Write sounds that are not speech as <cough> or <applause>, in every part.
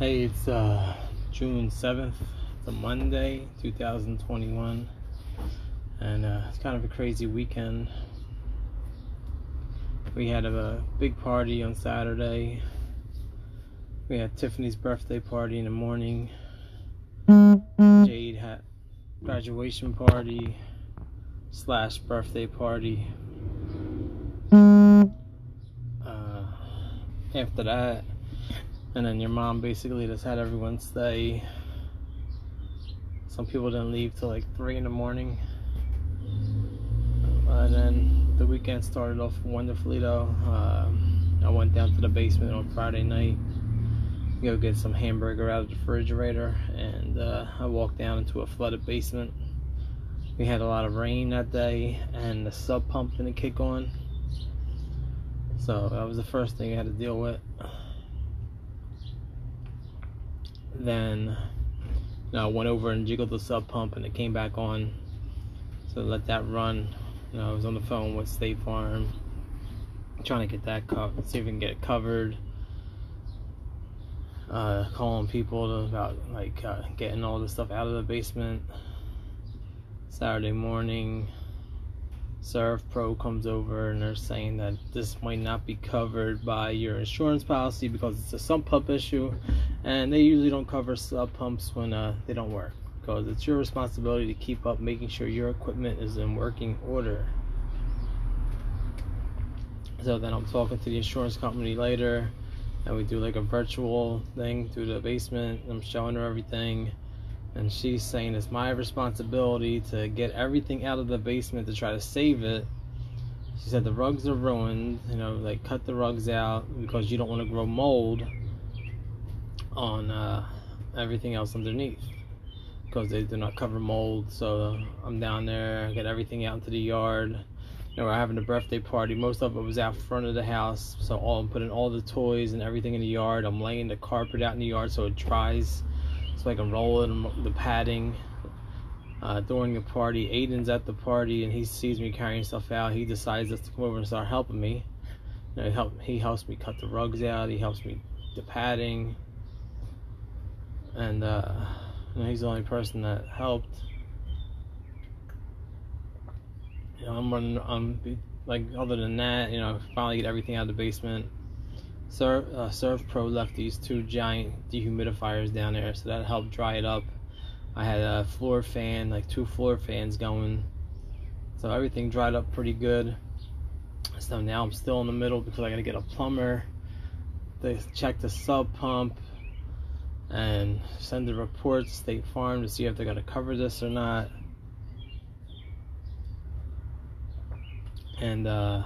Hey, it's uh, June 7th. It's a Monday, 2021. And uh, it's kind of a crazy weekend. We had a, big party on Saturday. We had Tiffany's birthday party in the morning. Jade had graduation party slash birthday party. Uh, after that, and then your mom basically just had everyone stay. Some people didn't leave till like three in the morning. And then the weekend started off wonderfully though. Uh, I went down to the basement on Friday night, go get some hamburger out of the refrigerator, and uh, I walked down into a flooded basement. We had a lot of rain that day, and the sub pump didn't kick on. So that was the first thing I had to deal with then you know, I went over and jiggled the sub pump and it came back on. So let that run. You know, I was on the phone with State Farm trying to get that covered, see if we can get it covered. Uh, calling people about like uh, getting all the stuff out of the basement. Saturday morning, SERVPRO comes over and they're saying that this might not be covered by your insurance policy because it's a sump pump issue. And they usually don't cover sub pumps when uh, they don't work because it's your responsibility to keep up making sure your equipment is in working order. So then I'm talking to the insurance company later and we do like a virtual thing through the basement. I'm showing her everything and she's saying it's my responsibility to get everything out of the basement to try to save it. She said the rugs are ruined you know like cut the rugs out because you don't want to grow mold on uh, everything else underneath. Because they do not cover mold so I'm down there I get everything out into the yard. You know, we're having a birthday party most of it was out front of the house so all I'm putting all the toys and everything in the yard. I'm laying the carpet out in the yard so it dries so I can roll it the padding uh, during the party Aiden's at the party and he sees me carrying stuff out he decides to come over and start helping me you know, he, help, he helps me cut the rugs out he helps me the padding and uh, you know, he's the only person that helped. You know, I'm running. I'm like other than that, you know, finally get everything out of the basement. Serve uh, SERVPRO left these two giant dehumidifiers down there, so that helped dry it up. I had a floor fan, like two floor fans going, so everything dried up pretty good. So now I'm still in the middle because I gotta get a plumber. to check the sub pump and send the report to State Farm to see if they're to cover this or not. And uh,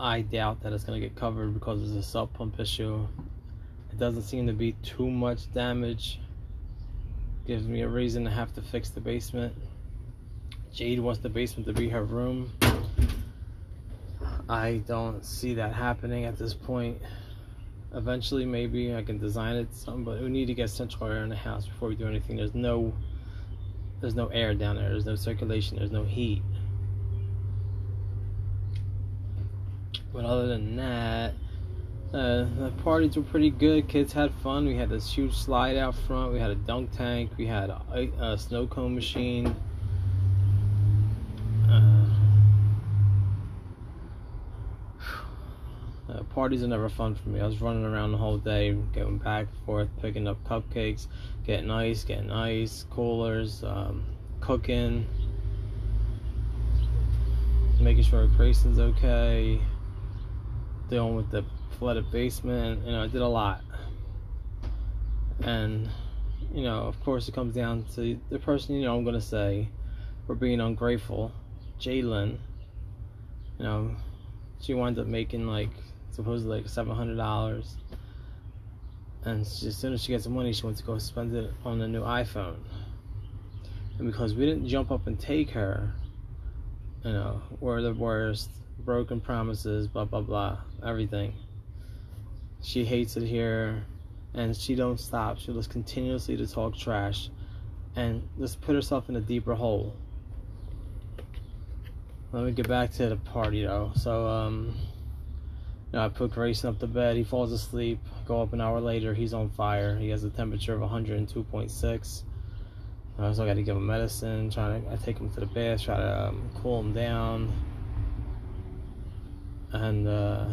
I doubt that it's going to get covered because it's a sub pump issue. It doesn't seem to be too much damage. Gives me a reason to have to fix the basement. Jade wants the basement to be her room. I don't see that happening at this point eventually maybe I can design it something but we need to get central air in the house before we do anything there's no there's no air down there there's no circulation there's no heat but other than that uh, the parties were pretty good. Kids had fun. We had this huge slide out front. We had a dunk tank. We had a, a snow cone machine. <sighs> Uh, parties are never fun for me. I was running around the whole day, going back and forth, picking up cupcakes, getting ice, getting ice, coolers, um, cooking, making sure Grayson's okay, dealing with the flooded basement. You know, I did a lot. And, you know, of course, it comes down to the person, you know, I'm going to say, for being ungrateful, Jaidlyn. You know, she winds up making like supposedly like seven hundred dollars. And she, as soon as she gets the money, she wants to go spend it on a new iPhone. And because we didn't jump up and take her, you know, we're the worst, broken promises, blah blah blah, everything. She hates it here, and she don't stop. She just continuously to talk trash, and just put herself in a deeper hole. Let me get back to the party though. So um You know, I put Grayson up to bed. He falls asleep. Go up an hour later. He's on fire. He has a temperature of 102.6. I also got to give him medicine. Trying to, I take him to the bath. Try to um, cool him down. And uh,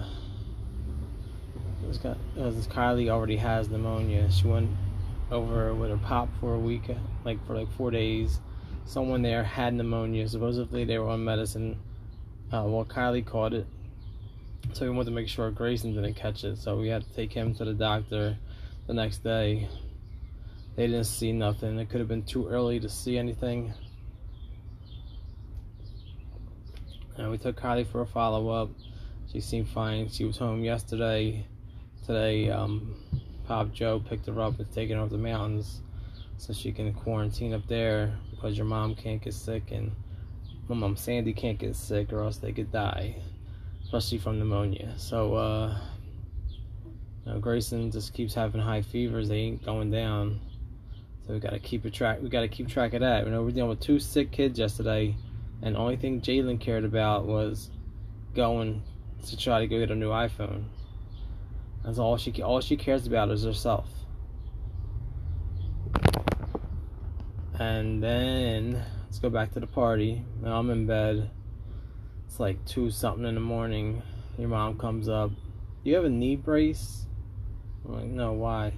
this, guy, this Kylie already has pneumonia. She went over with her pop for a week, like for like four days. Someone there had pneumonia. Supposedly they were on medicine. Uh, well, Kylie caught it so we wanted to make sure Grayson didn't catch it. So we had to take him to the doctor the next day. They didn't see nothing. It could have been too early to see anything. And we took Kylie for a follow up. She seemed fine. She was home yesterday. Today, um, Pop Joe picked her up and taken her up the mountains so she can quarantine up there because your mom can't get sick and my mom Sandy can't get sick or else they could die especially from pneumonia. So, uh, you know, Grayson just keeps having high fevers. They ain't going down. So we gotta keep a track. We gotta keep track of that. You know, we're dealing with two sick kids yesterday, and the only thing Jaidlyn cared about was going to try to go get a new iPhone. That's all she all she cares about is herself. And then let's go back to the party. Now I'm in bed. It's like two something in the morning. Your mom comes up. You have a knee brace? I'm like, no, why?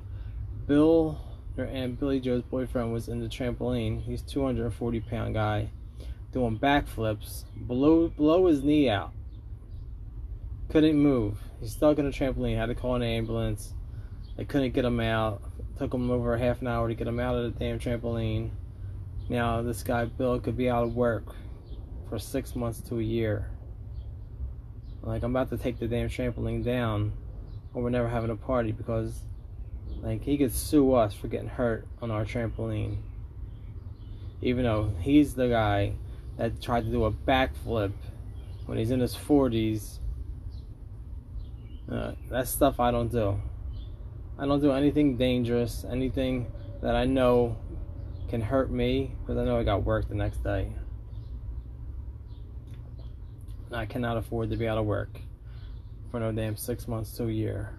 Bill, your aunt Billy Joe's boyfriend was in the trampoline. He's 240 pound guy, doing backflips. Below, blow his knee out. Couldn't move. He's stuck in a trampoline. Had to call an ambulance. They couldn't get him out. Took him over a half an hour to get him out of the damn trampoline. Now this guy Bill could be out of work for six months to a year. Like I'm about to take the damn trampoline down, or we're never having a party because, like, he could sue us for getting hurt on our trampoline. Even though he's the guy that tried to do a backflip when he's in his 40s. Uh, that's stuff I don't do. I don't do anything dangerous, anything that I know can hurt me because I know I got work the next day. And I cannot afford to be out of work for no damn six months to a year.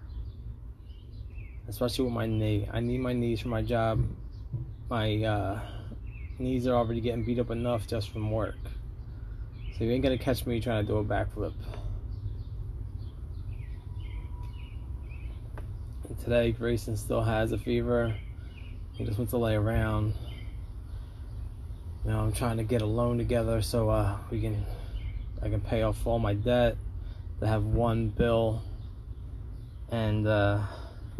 Especially with my knee. I need my knees for my job. My uh, knees are already getting beat up enough just from work. So you ain't gonna catch me trying to do a backflip. And today, Grayson still has a fever. He just wants to lay around. Know, I'm trying to get a loan together so uh, we can I can pay off all my debt, to have one bill, and uh,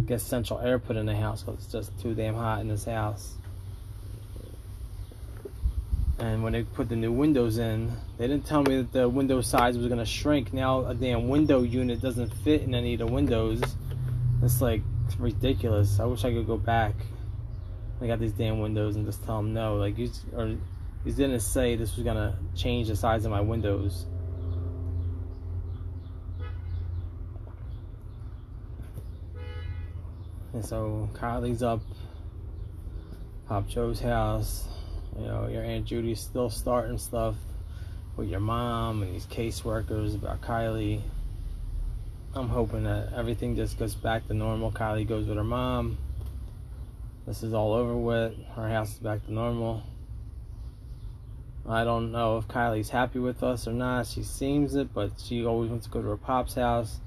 get central air put in the house because it's just too damn hot in this house. And when they put the new windows in, they didn't tell me that the window size was gonna shrink. Now a damn window unit doesn't fit in any of the windows. It's like it's ridiculous. I wish I could go back. I got these damn windows and just tell them no. Like you or he didn't say this was gonna change the size of my windows. And so Kylie's up, Pop Joe's house. You know, your Aunt Judy's still starting stuff with your mom and these caseworkers about Kylie. I'm hoping that everything just goes back to normal. Kylie goes with her mom. This is all over with. Her house is back to normal. I don't know if Kylie's happy with us or not. She seems it, but she always wants to go to her pop's house.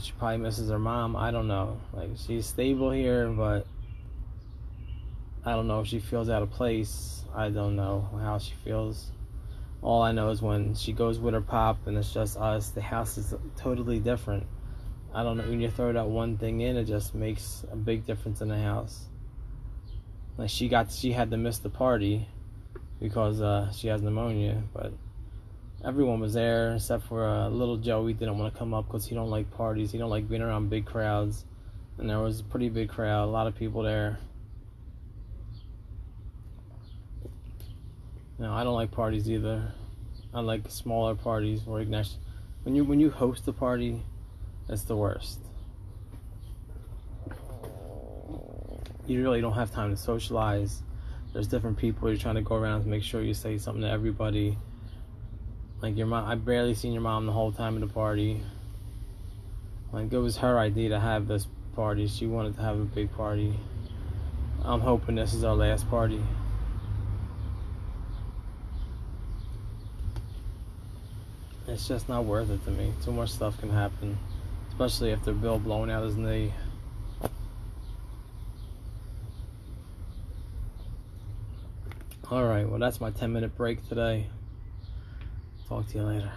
She probably misses her mom. I don't know. Like she's stable here, but I don't know if she feels out of place. I don't know how she feels. All I know is when she goes with her pop and it's just us, the house is totally different. I don't know when you throw that one thing in, it just makes a big difference in the house. Like she got, she had to miss the party because uh, she has pneumonia. But everyone was there except for uh, little Joey didn't want to come up because he don't like parties. He don't like being around big crowds. And there was a pretty big crowd, a lot of people there. No, I don't like parties either. I like smaller parties can actually, when you when you host a party, it's the worst. You really don't have time to socialize there's different people you're trying to go around to make sure you say something to everybody. Like your mom, I barely seen your mom the whole time at the party. Like it was her idea to have this party. She wanted to have a big party. I'm hoping this is our last party. It's just not worth it to me. Too much stuff can happen, especially if they're Bill blowing out his knee. All right, well, that's my 10 minute break today. Talk to you later.